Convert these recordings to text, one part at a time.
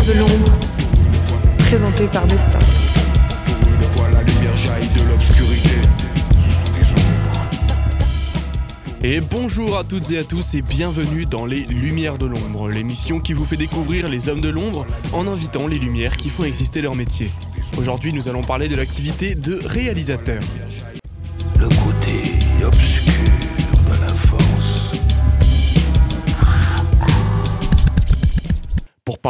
Lumière de l'ombre, présenté par Nesta. Et bonjour à toutes et à tous et bienvenue dans les Lumières de l'ombre, l'émission qui vous fait découvrir les hommes de l'ombre en invitant les lumières qui font exister leur métier. Aujourd'hui, nous allons parler de l'activité de réalisateur. Le côté obscur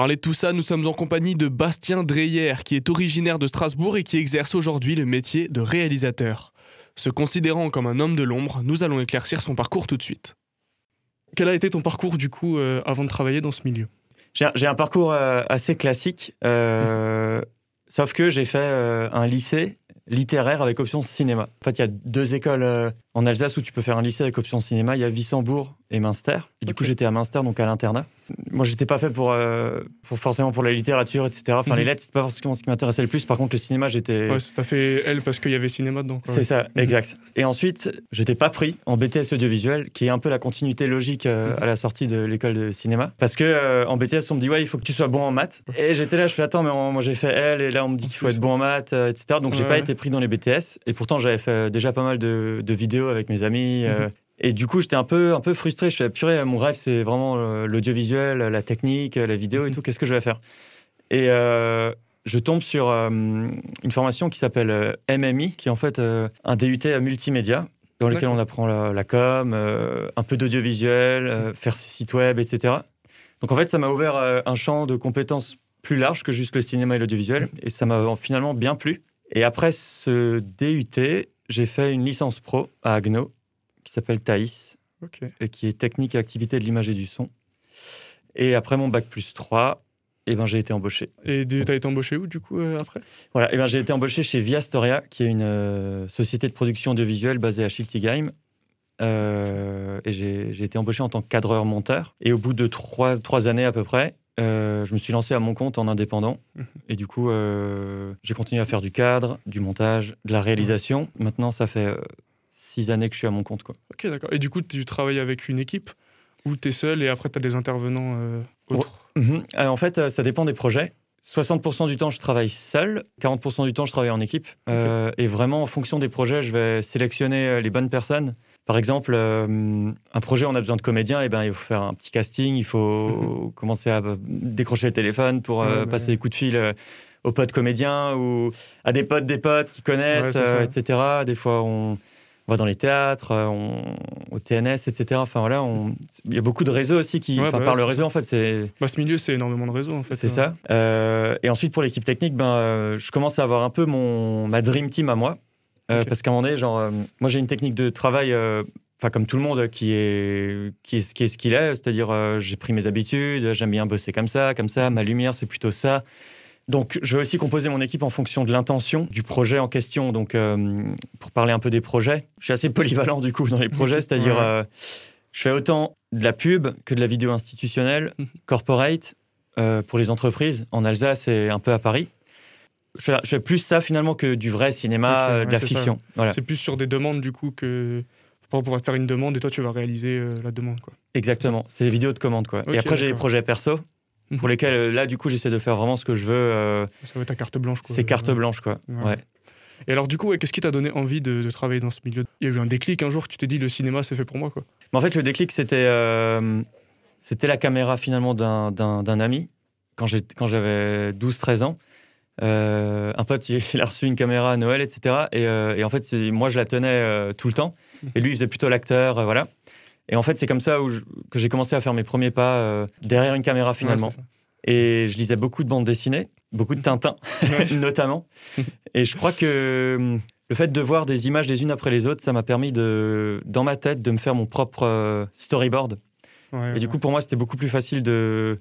parler de tout ça, nous sommes en compagnie de Bastien Dreyer, qui est originaire de Strasbourg et qui exerce aujourd'hui le métier de réalisateur. Se considérant comme un homme de l'ombre, nous allons éclaircir son parcours tout de suite. Quel a été ton parcours du coup euh, avant de travailler dans ce milieu? J'ai un- parcours euh, assez classique, euh, sauf que j'ai fait un lycée littéraire avec option cinéma. En fait, il y a deux écoles en Alsace où tu peux faire un lycée avec option cinéma. Il y a Wissembourg et Münster. Et du coup, j'étais à Münster, donc à l'internat. Moi, j'étais pas fait pour, euh, pour forcément pour la littérature, etc. Enfin, Mhm. les lettres, c'est pas forcément ce qui m'intéressait le plus. Par contre, le cinéma, j'étais. Ouais, ça t'a fait elle parce qu'il y avait cinéma dedans. C'est ça, Mhm. exact. Et ensuite, j'étais pas pris en BTS audiovisuel, qui est un peu la continuité logique euh, Mhm. à la sortie de l'école de cinéma. Parce que euh, en BTS, on me dit, ouais, il faut que tu sois bon en maths. Et j'étais là, je fais, attends, mais on- moi j'ai fait L, et là on me dit qu'il faut être bon en maths, etc. Donc j'ai Ouais, pas été pris dans les BTS. Et pourtant, j'avais fait déjà pas mal de, de vidéos avec mes amis. Et du coup, j'étais un peu, un peu frustré. Je fais, purée, mon rêve, c'est vraiment euh, l'audiovisuel, la technique, la vidéo et tout. Qu'est-ce que je vais faire? Et euh, je tombe sur euh, une formation qui s'appelle MMI, qui est en fait euh, un DUT à multimédia, dans lequel on apprend la, la com, un peu d'audiovisuel, faire ses sites web, etc. Donc en fait, ça m'a ouvert un champ de compétences plus large que juste le cinéma et l'audiovisuel, et ça m'a finalement bien plu. Et après ce DUT, j'ai fait une licence pro à Agno, qui s'appelle Thaïs, et qui est technique et activité de l'image et du son. Et après mon bac plus 3, eh ben, j'ai été embauché. Et tu- t'as été embauché où du coup euh, après? Voilà, et ben, j'ai été embauché chez Via Storia, qui est une euh, société de production audiovisuelle basée à Schiltigheim. Euh, et j'ai été embauché en tant que cadreur-monteur. Et au bout de trois, trois années à peu près, euh, je me suis lancé à mon compte en indépendant. Mhm. Et du coup, j'ai continué à faire du cadre, du montage, de la réalisation. Maintenant, ça fait six années que je suis à mon compte. Quoi. Ok, d'accord. Et du coup, tu travailles avec une équipe ou t'es seul et après t'as des intervenants euh, autres? Mhm. Euh, en fait, euh, ça dépend des projets. 60% du temps, je travaille seul. 40% du temps, je travaille en équipe. Euh, et vraiment, en fonction des projets, je vais sélectionner les bonnes personnes. Par exemple, euh, un projet, on a besoin de comédiens, et ben, il faut faire un petit casting, il faut commencer à décrocher le téléphone pour Ouais, bah, passer ouais. des coups de fil aux potes comédiens ou à des potes des potes qui connaissent, Ouais, etc. Des fois, on, on va dans les théâtres, euh, on, au TNS, etc. Enfin, voilà, on- il y a beaucoup de réseaux aussi qui, Ouais, bah par le réseau, en fait, c'est Bah, ce milieu, c'est énormément de réseaux en fait. c'est euh. ça. Euh, et ensuite, pour l'équipe technique, ben, euh, je commence à avoir un peu mon, ma dream team à moi. Euh. Parce qu'à un moment donné, genre, moi, j'ai une technique de travail, enfin, comme tout le monde, qui est, qui est, qui est ce qu'il est. C'est-à-dire, j'ai pris mes habitudes, j'aime bien bosser comme ça, comme ça. Ma lumière, c'est plutôt ça. Donc, je vais aussi composer mon équipe en fonction de l'intention du projet en question. Donc, euh, pour parler un peu des projets, je suis assez polyvalent du coup dans les projets, c'est-à-dire, Ouais. euh, je fais autant de la pub que de la vidéo institutionnelle, corporate, euh, pour les entreprises en Alsace et un peu à Paris. Je fais, je fais plus ça finalement que du vrai cinéma, ouais, de la fiction. Voilà, C'est plus sur des demandes du coup que. On pourra te faire une demande et toi tu vas réaliser la demande quoi. exactement. C'est des vidéos de commande quoi. Et après j'ai des d'accord. projets perso Mhm. pour lesquels euh, là du coup j'essaie de faire vraiment ce que je veux. euh, Ça va être ta carte blanche quoi. c'est carte Ouais. blanche quoi. Ouais. Ouais. Et alors du coup, ouais, qu'est-ce qui t'a donné envie de, de travailler dans ce milieu? Il y a eu un déclic un jour, tu t'es dit le cinéma c'est fait pour moi quoi. Mais en fait, le déclic, c'était euh, c'était la caméra finalement d'un- ami quand j'avais 12-13 ans. Euh, un pote, il, a reçu une caméra à Noël, etc. Et, et en fait, moi, je la tenais tout le temps. Et lui, il faisait plutôt l'acteur, voilà. Et en fait, c'est comme ça où je- que j'ai commencé à faire mes premiers pas euh, derrière une caméra finalement. Ouais. Et je lisais beaucoup de bandes dessinées, beaucoup de Tintin notamment. Et je crois que hum, le fait de voir des images les unes après les autres, ça m'a permis de, dans ma tête, de me faire mon propre euh, storyboard. Ouais, Et du coup, pour moi, c'était beaucoup plus facile de,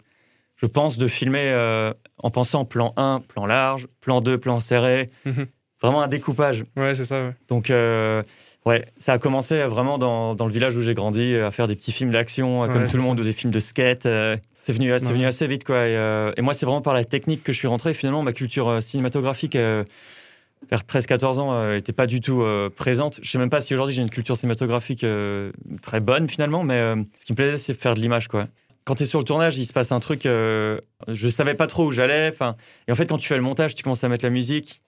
je pense, de filmer euh, en pensant plan 1, plan large, plan 2, plan serré. Mhm. Vraiment un découpage. Ouais, c'est ça. Ouais. Donc, euh, ouais, ça a commencé vraiment dans, dans le village où j'ai grandi, à faire des petits films d'action, euh, Ouais, comme tout le ça. monde, ou des films de skate. euh, c'est venu, c'est Ouais. venu assez vite, quoi. Et, euh, et moi, c'est vraiment par la technique que je suis rentré. Finalement, ma culture euh, cinématographique, euh, vers 13-14 ans, n'était pas du tout euh, présente. Je sais même pas si aujourd'hui j'ai une culture cinématographique euh, très bonne, finalement, mais euh, ce qui me plaisait, c'est faire de l'image, quoi. quand tu es sur le tournage, il se passe un truc. euh, je savais pas trop où j'allais. Et en fait, quand tu fais le montage, tu commences à mettre la musique,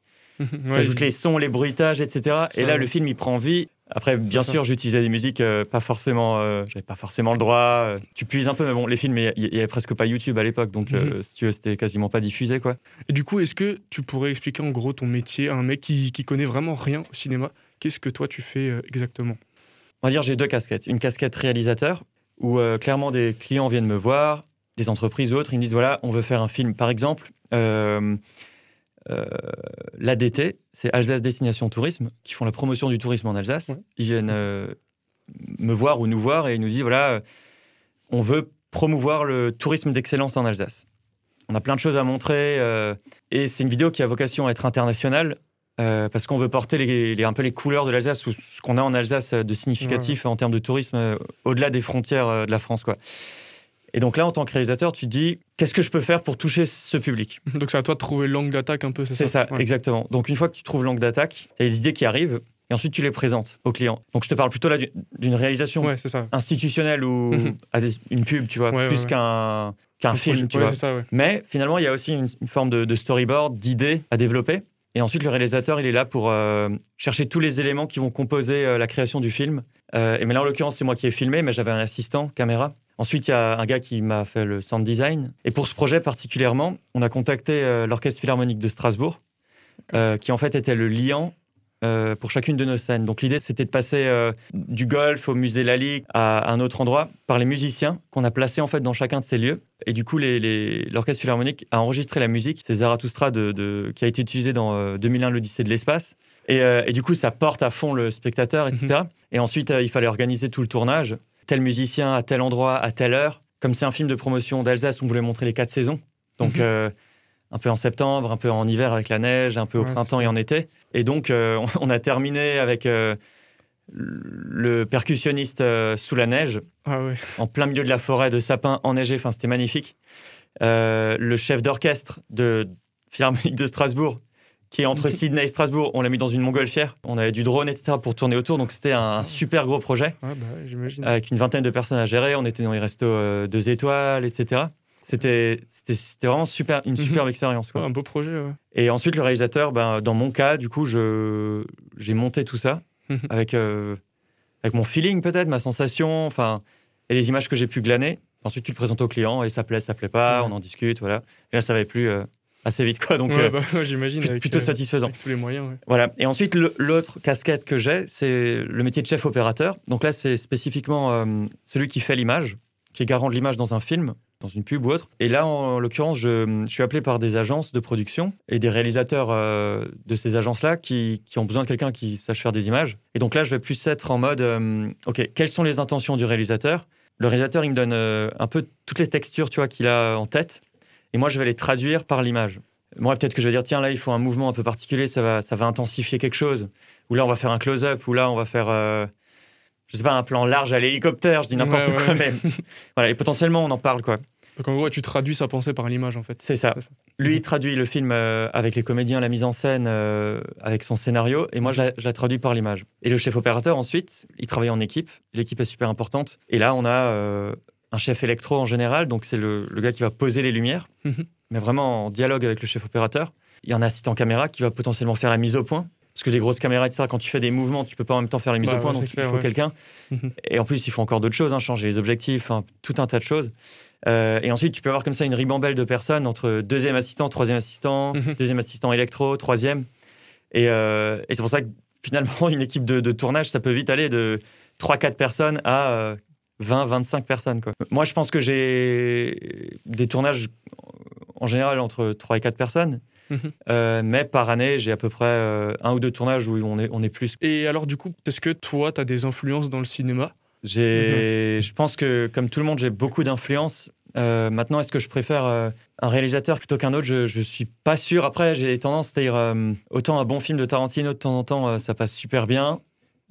ajoutes les sons, les bruitages, etc. Et là, le film, il prend vie. Après, bien sûr, j'utilisais des musiques euh, pas forcément. euh, J'avais pas forcément le droit. euh, tu puises un peu, mais bon, les films, il y, avait presque pas YouTube à l'époque, donc Mhm. si tu veux, c'était quasiment pas diffusé, quoi. Et du coup, est-ce que tu pourrais expliquer en gros ton métier à un mec qui, qui connaît vraiment rien au cinéma? Qu'est-ce que toi tu fais exactement? On va dire, j'ai deux casquettes. Une casquette réalisateur, où clairement des clients viennent me voir, des entreprises ou autres, ils me disent voilà, on veut faire un film. Par exemple, euh, l'ADT, c'est Alsace Destination Tourisme, qui font la promotion du tourisme en Alsace. Ouais. Ils viennent euh, me voir ou nous voir et ils nous disent voilà, euh, on veut promouvoir le tourisme d'excellence en Alsace. On a plein de choses à montrer euh, et c'est une vidéo qui a vocation à être internationale. parce qu'on veut porter les, les- un peu les couleurs de l'Alsace ou ce qu'on a en Alsace de significatif en termes de tourisme au-delà des frontières de la France. Quoi. Et donc là, en tant que réalisateur, tu te dis qu'est-ce que je peux faire pour toucher ce public? Donc c'est à toi de trouver l'angle d'attaque un peu, c'est ça C'est ça, Ouais. exactement. Donc une fois que tu trouves l'angle d'attaque, tu as des idées qui arrivent et ensuite tu les présentes au client. Donc je te parle plutôt là du- d'une réalisation Ouais, c'est ça. institutionnelle ou Mhm. à des- une pub, tu vois, Ouais, plus qu'un qu'un film, tu vois. ça. Mais finalement, il y a aussi une, une forme de, de storyboard, d'idées à développer. Et ensuite, le réalisateur, il est là pour euh, chercher tous les éléments qui vont composer euh, la création du film. Euh, et mais là, en l'occurrence, c'est moi qui ai filmé, mais j'avais un assistant caméra. Ensuite, il y a un gars qui m'a fait le sound design. Et pour ce projet particulièrement, on a contacté euh, l'Orchestre Philharmonique de Strasbourg, euh, qui en fait était le liant euh, pour chacune de nos scènes. Donc l'idée, c'était de passer euh, du golf au musée Lalique à un autre endroit par les musiciens qu'on a placés en fait dans chacun de ces lieux. Et du coup, l'Orchestre Philharmonique a enregistré la musique. C'est Zarathustra de, de- qui a été utilisé dans euh, 2001, l'Odyssée de l'espace. Et, et du coup, ça porte à fond le spectateur, etc. Et ensuite, il fallait organiser tout le tournage. Tel musicien à tel endroit, à telle heure. Comme c'est un film de promotion d'Alsace, on voulait montrer les quatre saisons. Donc, Mhm. euh, un peu en septembre, un peu en hiver avec la neige, un peu au Ouais, printemps et en été. Et donc, euh, on, a terminé avec euh, le percussionniste sous la neige, Ah en plein milieu de la forêt de sapins enneigés. Enfin, c'était magnifique. Le chef d'orchestre de Philharmonique de Strasbourg, qui est entre Sydney et Strasbourg, on l'a mis dans une montgolfière. On avait du drone, etc., pour tourner autour. Donc, c'était un super gros projet Ah bah ouais, j'imagine. avec une vingtaine de personnes à gérer. On était dans les restos euh, deux étoiles, etc. C'était c'était- c'était vraiment super, une Mhm. superbe expérience. quoi. Ouais, un beau projet, ouais. Et ensuite, le réalisateur, ben, dans mon cas, du coup, je- j'ai monté tout ça Mhm. avec, euh, avec mon feeling, peut-être, ma sensation, enfin, et les images que j'ai pu glaner. Ensuite, tu le présentes au client et ça plaît, ça plaît pas, Ouais. on en discute, voilà. Et là, ça va plus euh, assez vite, quoi. Donc, Ouais, euh, bah, ouais, j'imagine. plutôt euh, satisfaisant. avec tous les moyens, ouais. Voilà. Et ensuite, l'autre casquette que j'ai, c'est le métier de chef opérateur. Donc là, c'est spécifiquement euh, celui qui fait l'image, qui est garant de l'image dans un film, dans une pub ou autre. Et là, en l'occurrence, je, je suis appelé par des agences de production et des réalisateurs euh, de ces agences-là qui, qui ont besoin de quelqu'un qui sache faire des images. Et donc là, je vais plus être en mode, euh, OK, quelles sont les intentions du réalisateur? Le réalisateur, il me donne euh, un peu toutes les textures tu vois, qu'il a en tête. Et moi, je vais les traduire par l'image. Moi, peut-être que je vais dire, tiens, là, il faut un mouvement un peu particulier, ça va, ça va intensifier quelque chose. Ou là, on va faire un close-up, ou là, on va faire, euh, je sais pas, un plan large à l'hélicoptère, je dis n'importe Ouais, ouais. quoi, mais voilà, et potentiellement, on en parle, quoi. Donc en gros, tu traduis sa pensée par l'image, en fait. C'est ça. Lui, il traduit le film euh, avec les comédiens, la mise en scène, euh, avec son scénario, et moi, je la, je la traduis par l'image. Et le chef opérateur, ensuite, il travaille en équipe. L'équipe est super importante. Et là, on a euh, un chef électro en général, donc c'est le, le gars qui va poser les lumières, Mhm. mais vraiment en dialogue avec le chef opérateur. Il y a un assistant caméra qui va potentiellement faire la mise au point. Parce que les grosses caméras, etc., quand tu fais des mouvements, tu peux pas en même temps faire la mise Bah au point, ouais, donc clair, il faut ouais. quelqu'un. Mhm. Et en plus, il faut encore d'autres choses, hein, changer les objectifs, enfin, tout un tas de choses. Euh, et ensuite, tu peux avoir comme ça une ribambelle de personnes entre deuxième assistant, troisième assistant, Mhm. deuxième assistant électro, troisième. Et, euh, et c'est pour ça que finalement, une équipe de, de tournage, ça peut vite aller de 3-4 personnes à euh, 20, 25 personnes. Quoi. Moi, je pense que j'ai des tournages en général entre 3 et 4 personnes. Mhm. Euh, mais par année, j'ai à peu près euh, un ou deux tournages où on est, on est plus. Et alors, du coup, est-ce que toi, tu as des influences dans le cinéma? J'ai, je pense que comme tout le monde, j'ai beaucoup d'influence. Euh, maintenant, est-ce que je préfère un réalisateur plutôt qu'un autre? Je, je suis pas sûr. Après, j'ai tendance à dire autant un bon film de Tarantino de temps en temps, ça passe super bien.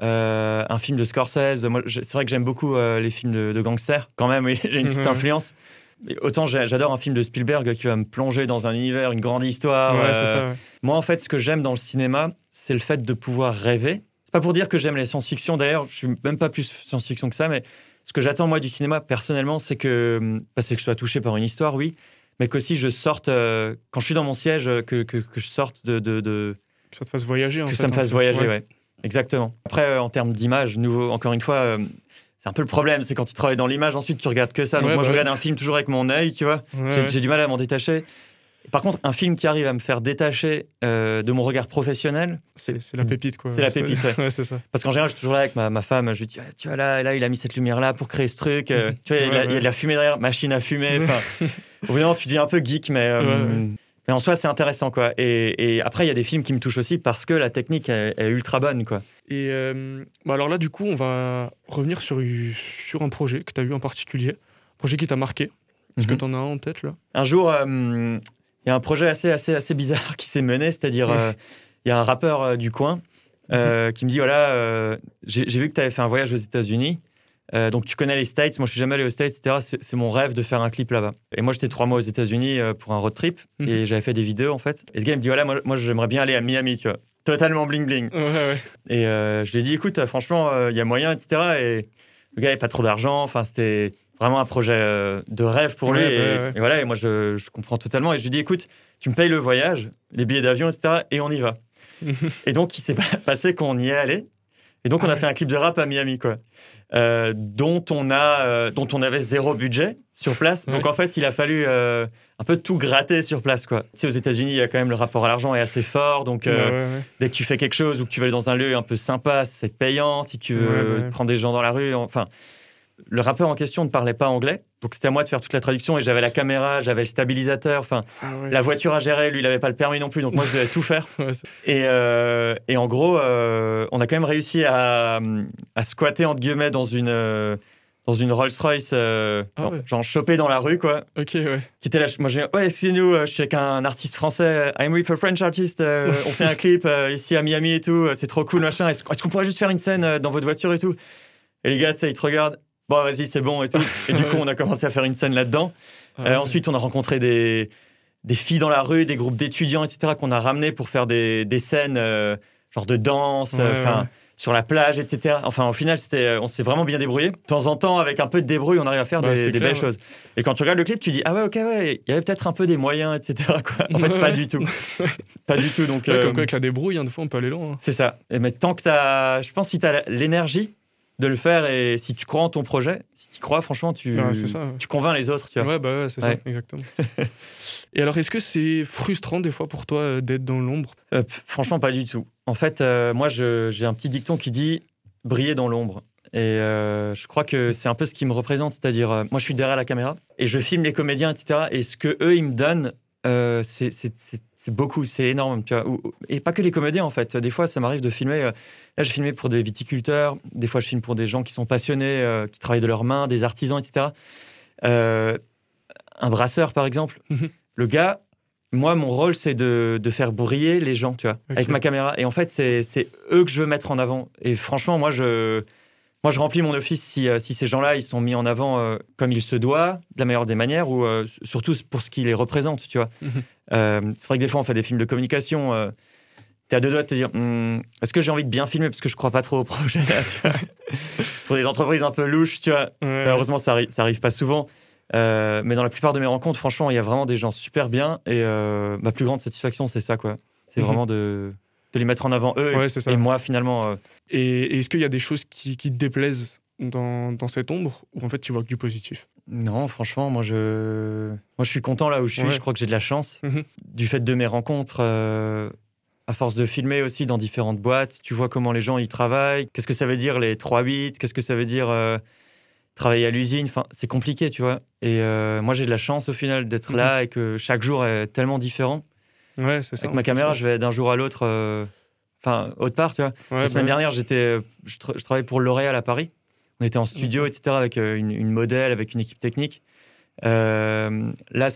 Euh, un film de Scorsese, moi, c'est vrai que j'aime beaucoup euh, les films de, de gangsters. Quand même, oui, j'ai une petite Mhm. influence. Autant j'adore un film de Spielberg qui va me plonger dans un univers, une grande histoire. Ouais, euh, c'est ça. ouais. moi, en fait, ce que j'aime dans le cinéma, c'est le fait de pouvoir rêver. C'est pas pour dire que j'aime les science-fiction, d'ailleurs, je suis même pas plus science-fiction que ça, mais ce que j'attends moi du cinéma personnellement, c'est que, hum, bah, que je sois touché par une histoire, oui, mais qu'aussi je sorte, quand je suis dans mon siège, que, que, que je sorte de, de, de- Que ça te fasse voyager. en que fait, ça me fasse voyager, Ouais. ouais. Exactement. Après, euh, en termes d'image, nouveau, encore une fois, euh, c'est un peu le problème, c'est quand tu travailles dans l'image, ensuite tu regardes que ça. Donc Ouais, moi, je bah regarde un film toujours avec mon œil, tu vois. Ouais, J'ai du mal à m'en détacher. Par contre, un film qui arrive à me faire détacher euh, de mon regard professionnel, C'est la pépite, quoi. C'est la pépite, c'est ça. parce qu'en général, je suis toujours là avec ma, ma femme, je lui dis, Ah, tu vois, là, là, il a mis cette lumière-là pour créer ce truc. euh, tu vois, il y, a de la- Ouais, il y a de la fumée derrière, machine à fumer. enfin, Au bout tu dis un peu geek, mais, euh. Mais en soi, c'est intéressant, quoi. Et, et après, il y a des films qui me touchent aussi parce que la technique est, est ultra bonne, quoi. Et euh, bah alors là, du coup, on va revenir sur, sur un projet que tu as eu en particulier. Un projet qui t'a marqué. Est-ce que Mhm. tu en as un en tête, là? Un jour, euh, il y a un projet assez, assez, assez bizarre qui s'est mené, c'est-à-dire, Mhm. euh, il y a un rappeur du coin euh, qui me dit voilà, j'ai vu que tu avais fait un voyage aux États-Unis. Euh, donc tu connais les States, moi je suis jamais allé aux States, etc. C'est mon rêve de faire un clip là-bas. Et moi j'étais trois mois aux États-Unis euh, pour un road trip Mhm. et j'avais fait des vidéos en fait. Et ce gars il me dit voilà, moi, moi j'aimerais bien aller à Miami, tu vois. Totalement bling bling. Ouais, ouais. Et euh, je lui ai dit, écoute, franchement, euh, il y a moyen, etc. Et le gars n'avait pas trop d'argent. Enfin, c'était vraiment un projet de rêve pour lui. Ouais, bah, et voilà, et moi, je, je comprends totalement. Et je lui dis, écoute, tu me payes le voyage, les billets d'avion, etc. Et on y va. et donc, il s'est pas- passé qu'on y est allé. Et donc, on Ah a ouais. fait un clip de rap à Miami, quoi. Euh, dont, on a, euh, dont on avait zéro budget sur place. Donc, Ouais. en fait, il a fallu euh, un peu tout gratter sur place, quoi. Tu sais, aux États-Unis, il y a quand même le rapport à l'argent est assez fort. Donc, ouais, ouais. dès que tu fais quelque chose ou que tu vas aller dans un lieu un peu sympa, c'est payant. Si tu veux bah prendre des gens dans la rue, enfin, le rappeur en question ne parlait pas anglais, donc c'était à moi de faire toute la traduction et j'avais la caméra, j'avais le stabilisateur, enfin, Ah la voiture à gérer, lui, il n'avait pas le permis non plus, donc moi je devais tout faire. Ouais, c'est- Et, euh, et en gros, euh, on a quand même réussi à, à squatter entre guillemets dans une euh, dans une Rolls Royce, Ah genre, ouais. genre chopé dans la rue quoi Ok, ouais. qui était là. Moi, j'ai ouais, excusez-nous, je suis avec un artiste français. I'm with a French artist. on fait un clip ici à Miami et tout. C'est trop cool, machin. Est-ce qu'on pourrait juste faire une scène dans votre voiture et tout? Et les gars, tu sais, ils te regardent. Bon, vas-y, c'est bon et tout. Et du coup, on a commencé à faire une scène là-dedans. Ah Euh. Ensuite, on a rencontré des, des filles dans la rue, des groupes d'étudiants, etc., qu'on a ramenés pour faire des, des scènes euh, genre de danse, Ouais, euh, sur la plage, etc. Enfin, au final, c'était, euh, on s'est vraiment bien débrouillé. De temps en temps, avec un peu de débrouille, on arrive à faire Bah, des, c'est des clair, belles choses. Et quand tu regardes le clip, tu dis ah ouais, ok, ouais, il y avait peut-être un peu des moyens, etc. Quoi. En fait, pas du tout, pas du tout. Donc, comme quoi, avec la débrouille, hein, des fois, on peut aller loin. hein. c'est ça. Et mais tant que t'as, je pense, si tu as l'énergie de le faire et si tu crois en ton projet, si tu crois, franchement, tu, Ouais, ça, ouais. tu convaincs les autres. Tu vois. Ouais, bah ouais, c'est ça, exactement. Et alors, est-ce que c'est frustrant des fois pour toi euh, d'être dans l'ombre? Euh, franchement, pas du tout. En fait, euh, moi, j'ai un petit dicton qui dit briller dans l'ombre. Et euh, je crois que c'est un peu ce qui me représente. C'est-à-dire, moi, je suis derrière la caméra et je filme les comédiens, etc. Et ce que eux, ils me donnent, c'est- c'est beaucoup, c'est énorme. Tu vois. Et pas que les comédiens, en fait. Des fois, ça m'arrive de filmer. euh, là, j'ai filmé pour des viticulteurs. Des fois, je filme pour des gens qui sont passionnés, euh, qui travaillent de leurs mains, des artisans, etc. Euh, un brasseur, par exemple. Mhm. Le gars, moi, mon rôle, c'est de, de faire briller les gens, tu vois, avec ma caméra. Et en fait, c'est eux que je veux mettre en avant. Et franchement, moi, je, moi, je remplis mon office si, si ces gens-là, ils sont mis en avant euh, comme il se doit, de la meilleure des manières, ou euh, surtout pour ce qui les représente, tu vois. Mhm. C'est vrai que des fois, on fait des films de communication. euh, T'es à deux doigts de te dire, Hmm, est-ce que j'ai envie de bien filmer? Parce que je crois pas trop au projet Pour des entreprises un peu louches, tu vois. Ouais. Malheureusement, ça, arri- ça arrive pas souvent. Euh, mais dans la plupart de mes rencontres, franchement, il y a vraiment des gens super bien. Et euh, ma plus grande satisfaction, c'est ça, quoi. C'est Mhm. vraiment de, de les mettre en avant, eux. Ouais, et moi, finalement, euh, Et, et est-ce qu'il y a des choses qui, qui te déplaisent? Dans, dans cette ombre ou en fait tu vois que du positif non, franchement, moi je, moi, je suis content là où je suis. Ouais. Je crois que j'ai de la chance. Mhm. Du fait de mes rencontres, euh, à force de filmer aussi dans différentes boîtes, tu vois comment les gens y travaillent. Qu'est-ce que ça veut dire les 3-8 Qu'est-ce que ça veut dire euh, travailler à l'usine? Enfin, c'est compliqué, tu vois. Et euh, moi, j'ai de la chance au final d'être Mhm. là et que chaque jour est tellement différent. Ouais, c'est ça. Avec ma caméra, je vais d'un jour à l'autre, enfin, autre part, tu vois. Ouais, La semaine bah, dernière, j'étais, je, tra- je travaillais pour L'Oréal à Paris. On était en studio, etc., avec euh, une, une modèle, avec une équipe technique. Euh, là,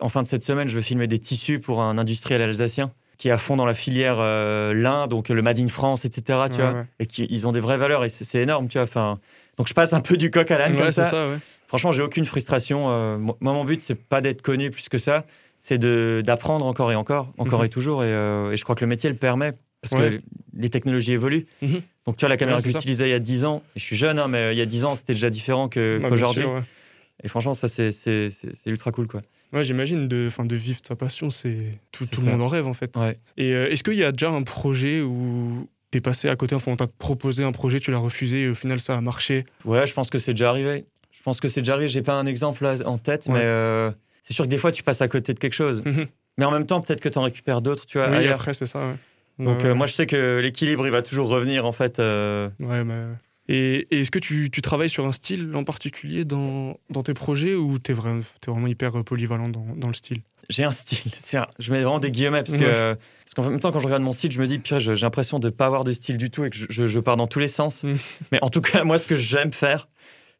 en fin de cette semaine, je vais filmer des tissus pour un industriel alsacien qui est à fond dans la filière euh, lin, donc le Made in France, etc., tu Ouais, vois, ouais. et qui, ils ont des vraies valeurs, et c'est énorme, tu vois. Enfin, donc je passe un peu du coq à l'âne Ouais, comme ça. Franchement, j'ai aucune frustration. Euh, moi, mon but, c'est pas d'être connu plus que ça. C'est d'apprendre encore et encore, encore Mhm. et toujours. Et, euh, et je crois que le métier le permet. Parce Ouais. que les technologies évoluent. Mhm. Donc, tu vois, la caméra Ouais, que j'utilisais il y a 10 ans, je suis jeune, hein, mais euh, il y a 10 ans, c'était déjà différent qu'aujourd'hui. Et franchement, ça, c'est ultra cool, quoi. Ouais, j'imagine de, de vivre ta passion, c'est tout, le monde en rêve en fait. Ouais. Et euh, est-ce qu'il y a déjà un projet où t'es passé à côté, enfin on t'a proposé un projet, tu l'as refusé et au final ça a marché? Ouais, je pense que c'est déjà arrivé. Je pense que c'est déjà arrivé. J'ai pas un exemple là en tête, Ouais. mais euh, c'est sûr que des fois, tu passes à côté de quelque chose. Mhm. Mais en même temps, peut-être que tu en récupères d'autres, tu vois, Oui, ailleurs. après c'est ça. ouais. Donc, Ouais, euh, moi, je sais que l'équilibre, il va toujours revenir, en fait. euh, Ouais, mais- Et, et est-ce que tu, tu travailles sur un style en particulier dans, dans tes projets ou t'es vraiment, t'es vraiment hyper euh, polyvalent dans, dans le style? J'ai un style. Tiens, je mets vraiment des guillemets parce que. Ouais. Parce qu'en même temps, quand je regarde mon style, je me dis, je- j'ai l'impression de ne pas avoir de style du tout et que je, je- je pars dans tous les sens. Mm. Mais en tout cas, moi, ce que j'aime faire,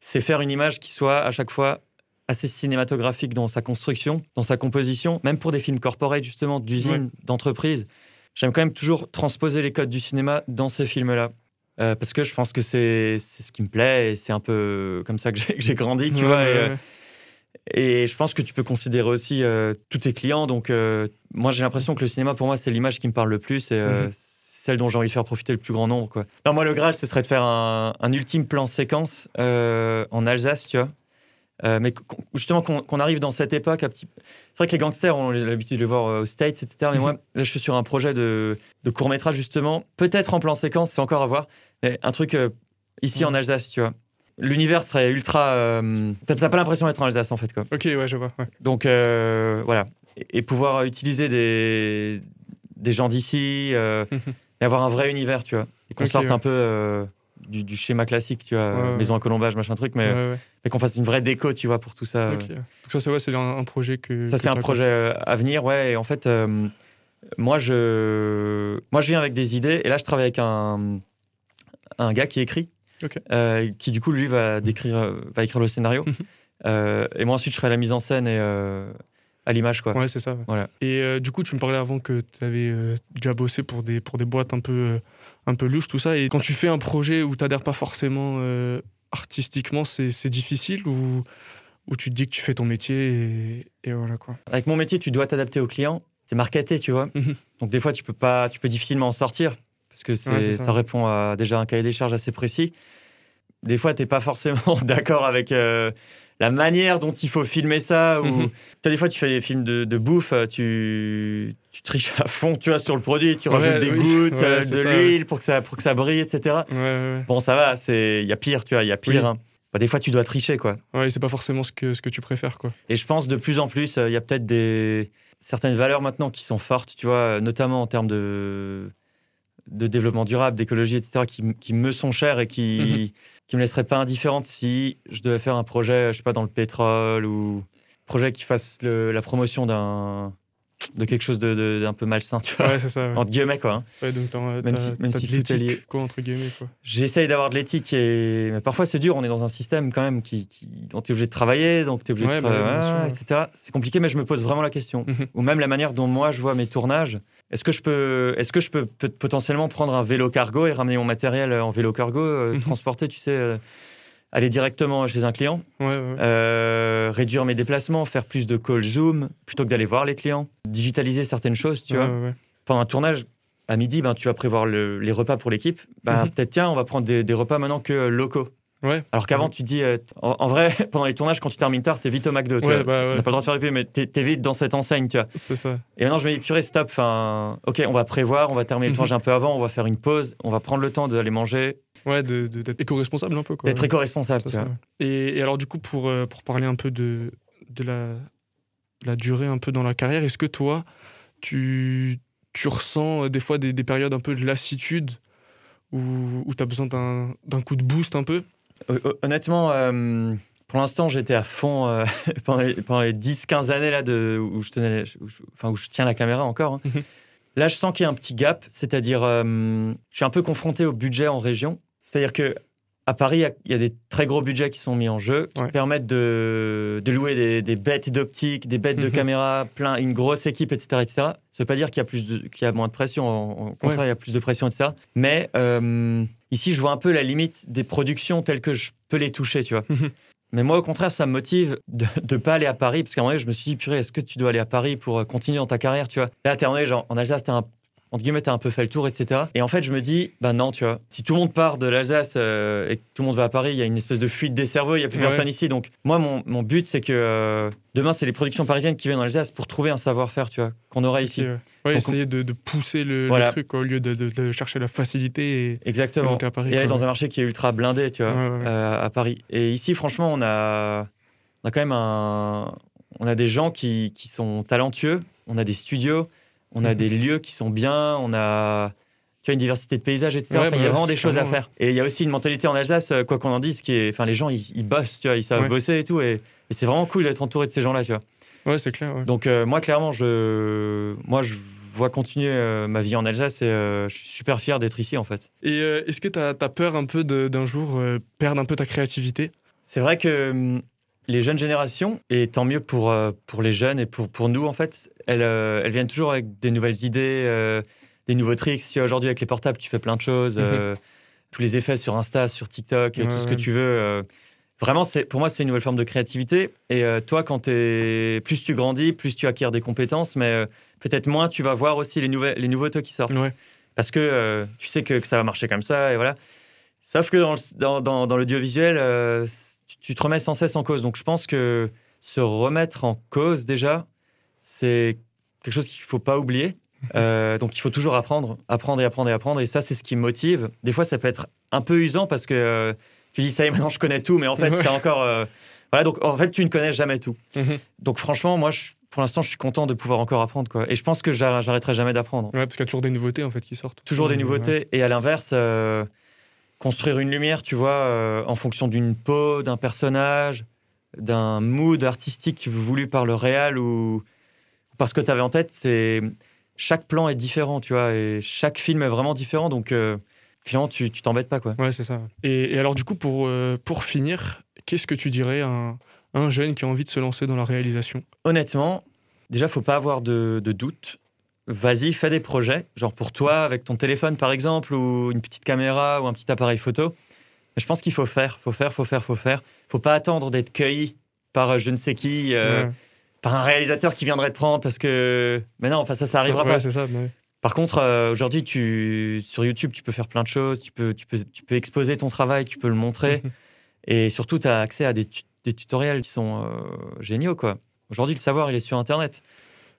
c'est faire une image qui soit à chaque fois assez cinématographique dans sa construction, dans sa composition, même pour des films corporate, justement, d'usines, d'entreprises. J'aime quand même toujours transposer les codes du cinéma dans ces films-là. Euh, parce que je pense que c'est ce qui me plaît et c'est un peu comme ça que j'ai grandi, tu Ouais, vois. ouais, et, euh, ouais. et je pense que tu peux considérer aussi euh, tous tes clients. Donc, euh, moi, j'ai l'impression que le cinéma, pour moi, c'est l'image qui me parle le plus et euh, Mhm. celle dont j'ai envie de faire profiter le plus grand nombre. Quoi. Non, moi, le Graal, ce serait de faire un, un ultime plan séquence en Alsace, tu vois. Euh, mais justement, qu'on arrive dans cette époque. petit- C'est vrai que les gangsters, on a l'habitude de les voir euh, aux States, etc. Mais moi, là, je suis sur un projet de, de court-métrage, justement. Peut-être en plan séquence, c'est encore à voir. Mais un truc euh, ici Mhm. en Alsace, tu vois. L'univers serait ultra. euh, T'as pas l'impression d'être en Alsace, en fait, quoi. Ok, ouais, je vois. ouais. Donc voilà. Et, et pouvoir utiliser des, des gens d'ici Mhm. et avoir un vrai univers, tu vois. Et qu'on sorte ouais. un peu du, du schéma classique, tu vois, Ouais, maison à colombage, machin truc, mais, Ouais, ouais. mais qu'on fasse une vraie déco, tu vois, pour tout ça. Donc ça, c'est un, un projet que. Ça, c'est un projet euh, à venir, ouais. Et en fait, euh, moi, je, moi, je viens avec des idées. Et là, je travaille avec un, un gars qui écrit, euh, qui du coup, lui, va, décrire, va écrire le scénario. Mhm. Et moi, ensuite, je ferai la mise en scène et à l'image, quoi. Ouais, c'est ça. ouais. Voilà. Et euh, du coup, tu me parlais avant que tu avais déjà bossé pour des, pour des boîtes un peu, euh, un peu louches, tout ça. Et quand tu fais un projet où tu n'adhères pas forcément euh, artistiquement, c'est c'est difficile ou, ou tu te dis que tu fais ton métier et, et voilà quoi. Avec mon métier, tu dois t'adapter au client. C'est marketé, tu vois. Mhm. Donc, des fois, tu peux, pas, tu peux difficilement en sortir parce que Ouais, ça. ça. répond à déjà un cahier des charges assez précis. Des fois, tu n'es pas forcément d'accord avec euh, la manière dont il faut filmer ça. Ou... Mhm. Tu vois, des fois, tu fais des films de, de bouffe, euh, tu, tu triches à fond tu vois, sur le produit, tu Ouais, rajoutes des oui. gouttes, Ouais, euh, de l'huile pour, que ça- pour que ça brille, etc. Ouais, Bon, ça va, c'est- il y a pire, tu vois, il y a pire. Oui. hein. Bah, des fois, tu dois tricher, quoi. ouais. C'est pas forcément ce que, ce que tu préfères quoi. Et je pense de plus en plus, euh, il y a peut-être des certaines valeurs maintenant qui sont fortes, tu vois, notamment en termes de, de développement durable, d'écologie, etc., qui, qui me sont chères et qui qui me laisseraient pas indifférente si je devais faire un projet, je sais pas, dans le pétrole ou projet qui fasse le- la promotion d'un de quelque chose de- de- d'un peu malsain, tu vois, Ouais, c'est ça. Ouais. entre guillemets, quoi. hein. Ouais, donc t'as, Même si- même si de l'éthique, quoi, entre guillemets quoi. J'essaye d'avoir de l'éthique, et... mais parfois c'est dur. On est dans un système quand même qui, qui... dont tu es obligé de travailler, donc tu es obligé Ouais, de bah travailler, sûr, etc. C'est compliqué, mais je me pose vraiment la question. Mhm. Ou même la manière dont moi je vois mes tournages. Est-ce que je peux, est-ce que je peux peut- potentiellement prendre un vélo cargo et ramener mon matériel en vélo cargo, euh, Mhm. transporter, tu sais, euh, aller directement chez un client, Ouais, ouais. euh, réduire mes déplacements, faire plus de call zoom plutôt que d'aller voir les clients, digitaliser certaines choses, tu Ouais, vois pendant un tournage, à midi, ben, tu vas prévoir le- les repas pour l'équipe. Ben, Mhm. Peut-être, tiens, on va prendre des, des repas maintenant que euh, locaux. Ouais. Alors qu'avant, Ouais. tu te dis, euh, en, en vrai, pendant les tournages, quand tu termines tard, t'es vite au McDo. tu Ouais, vois. bah pas le droit de faire pubs, mais t'es vite dans cette enseigne, tu vois. C'est ça. Et maintenant, je me dis, purée, stop. Enfin, ok, on va prévoir, on va terminer le Mhm. tournage un peu avant, on va faire une pause, on va prendre le temps d'aller manger, Ouais, de, de- d'être éco-responsable un peu quoi. d'être éco-responsable. Tu vois. Et, et alors, du coup, pour, euh, pour parler un peu de, de la, la durée un peu dans la carrière, est-ce que toi, tu, tu ressens euh, des fois des, des périodes un peu de lassitude où, où tu as besoin d'un d'un coup de boost un peu? Honnêtement, euh, pour l'instant, j'étais à fond euh, pendant les, les 10-15 années là, de, où, je tenais, où je- enfin, où je tiens la caméra encore. hein. Mhm. Là, je sens qu'il y a un petit gap, c'est-à-dire, euh, je suis un peu confronté au budget en région. C'est-à-dire que à Paris, il y a- il y, a des très gros budgets qui sont mis en jeu, qui Ouais. permettent de, de louer des, des bêtes d'optique, des bêtes de Mhm. caméra, plein, une grosse équipe, etc. etc. Ça ne veut pas dire qu'il y, a plus de- qu'il y a moins de pression, au contraire, Ouais. il y a plus de pression, etc. Mais euh, ici, je vois un peu la limite des productions telles que je peux les toucher, tu vois. Mais moi, au contraire, ça me motive de ne pas aller à Paris, parce qu'à un moment donné, je me suis dit, purée, est-ce que tu dois aller à Paris pour euh, continuer dans ta carrière, tu vois? Là, t'es en, genre, en Alsace, t'as un entre guillemets, t'as un peu fait le tour, etc. Et en fait, je me dis, bah non, tu vois, si tout le monde part de l'Alsace euh, et que tout le monde va à Paris, il y a une espèce de fuite des cerveaux, il n'y a plus Ouais. personne ici. Donc, moi, mon, mon but, c'est que euh, demain, c'est les productions parisiennes qui viennent en Alsace pour trouver un savoir-faire, tu vois, qu'on aura ici. Ok, ouais. Ouais, Donc, essayer de, de pousser le, truc quoi, au lieu de, de- de chercher la facilité et, Exactement. monter à Paris. Et aller dans un marché qui est ultra blindé, tu vois, euh, à Paris. Et ici, franchement, on a, on a quand même un, on a des gens qui, qui sont talentueux, on a des studios, on a des lieux qui sont bien, on a tu vois, une diversité de paysages, etc. Ouais, Enfin, bah il y a ouais, vraiment des choses à faire. Et il y a aussi une mentalité en Alsace, euh, quoi qu'on en dise, qui est, enfin, les gens, ils, ils bossent, tu vois, ils savent Ouais. bosser et tout, et, et c'est vraiment cool d'être entouré de ces gens-là, tu vois. Ouais, c'est clair. ouais. Donc euh, moi, clairement, je, moi, je vois continuer euh, ma vie en Alsace et euh, je suis super fier d'être ici, en fait. Et est-ce que tu as, peur un peu d'un jour perdre un peu ta créativité? C'est vrai que hum, les jeunes générations, et tant mieux pour, euh, pour les jeunes et pour, pour nous, en fait, elles, euh, elles viennent toujours avec des nouvelles idées, euh, des nouveaux tricks. Vois, Aujourd'hui, avec les portables, tu fais plein de choses. euh, tous les effets sur Insta, sur TikTok, et Ouais, tout ce que tu veux. euh, vraiment, pour moi, c'est une nouvelle forme de créativité. Et toi, quand t'es, plus tu grandis, plus tu acquiers des compétences, mais peut-être moins tu vas voir aussi les, nouvelles, les nouveautés qui sortent. Ouais. Parce que tu sais que, que ça va marcher comme ça, et voilà. Sauf que dans, le- dans, dans, l'audiovisuel, tu, te remets sans cesse en cause. Donc je pense que se remettre en cause, déjà, c'est quelque chose qu'il ne faut pas oublier. Euh, donc il faut toujours apprendre, apprendre et apprendre et apprendre. Et ça, c'est ce qui me motive. Des fois, ça peut être un peu usant parce que euh, tu dis ça y est, maintenant je connais tout, mais en fait, tu as encore. euh, Voilà, donc en fait, tu ne connais jamais tout. Mhm. Donc franchement, moi, je- pour l'instant, je suis content de pouvoir encore apprendre. Quoi. Et je pense que j'ar- j'arrêterai jamais d'apprendre Ouais, parce qu'il y a toujours des nouveautés en fait qui sortent. toujours des Ouais, nouveautés. Et à l'inverse, euh, construire une lumière, tu vois, euh, en fonction d'une peau, d'un personnage, d'un mood artistique voulu par le réal ou parce que tu avais en tête, c'est chaque plan est différent, tu vois, et chaque film est vraiment différent. Donc euh, finalement, tu tu t'embêtes pas, quoi. Ouais, c'est ça. Et, et alors, du coup, pour, euh, pour finir, qu'est-ce que tu dirais à un, un jeune qui a envie de se lancer dans la réalisation? Honnêtement, déjà, faut pas avoir de, de doute. Vas-y, fais des projets, genre pour toi, avec ton téléphone par exemple, ou une petite caméra, ou un petit appareil photo. Mais je pense qu'il faut faire, faut faire, faut faire, faut faire. Faut pas attendre d'être cueilli par euh, je ne sais qui, euh, Ouais. par un réalisateur qui viendrait te prendre parce que. Mais non, enfin ça, ça arrivera Ouais, pas. ça. ouais. Par contre, euh, aujourd'hui, tu sur YouTube, tu peux faire plein de choses. Tu peux, tu peux, tu peux exposer ton travail, tu peux le montrer. Et surtout, tu as accès à des, tu- des tutoriels qui sont euh, géniaux. quoi. Aujourd'hui, le savoir, il est sur Internet.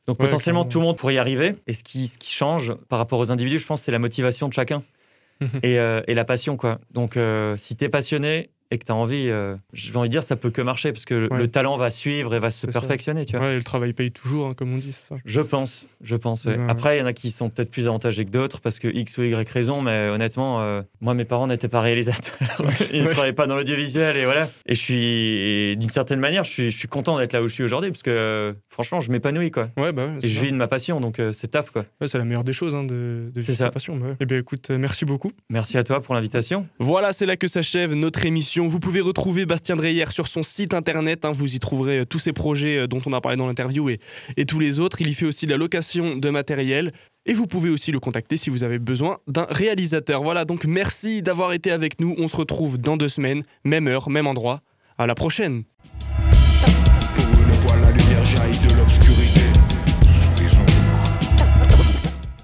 Donc Ouais, potentiellement, tout le monde pourrait y arriver. Et ce qui, ce qui change par rapport aux individus, je pense, c'est la motivation de chacun et, euh, et la passion. quoi. Donc euh, si tu es passionné et que tu as envie, euh, je vais envie de dire, ça peut que marcher parce que le- Ouais. le talent va suivre et va se ça. perfectionner. Tu vois. Ouais, et le travail paye toujours, hein, comme on dit, c'est ça. Je pense, je pense. ouais. Ouais. Après, il y en a qui sont peut-être plus avantagés que d'autres parce que X ou Y raison, mais honnêtement, euh, moi, mes parents n'étaient pas réalisateurs. Ils ne Ouais. travaillaient pas dans l'audiovisuel et voilà. Et je suis, d'une certaine manière, je suis, je suis content d'être là où je suis aujourd'hui parce que euh, franchement, je m'épanouis quoi. Ouais, bah ouais, Et je vis de ma passion, donc euh, c'est top quoi. Ouais, c'est la meilleure des choses hein, de, de C'est vivre sa passion. bah ouais. Eh bien, écoute, euh, merci beaucoup. Merci à toi pour l'invitation. Voilà, c'est là que s'achève notre émission. Vous pouvez retrouver Bastien Dreyer sur son site internet. hein. vous y trouverez euh, tous ces projets euh, dont on a parlé dans l'interview et, et tous les autres. Il y fait aussi de la location de matériel. Et vous pouvez aussi le contacter si vous avez besoin d'un réalisateur. Voilà, donc merci d'avoir été avec nous. On se retrouve dans deux semaines, même heure, même endroit. À la prochaine.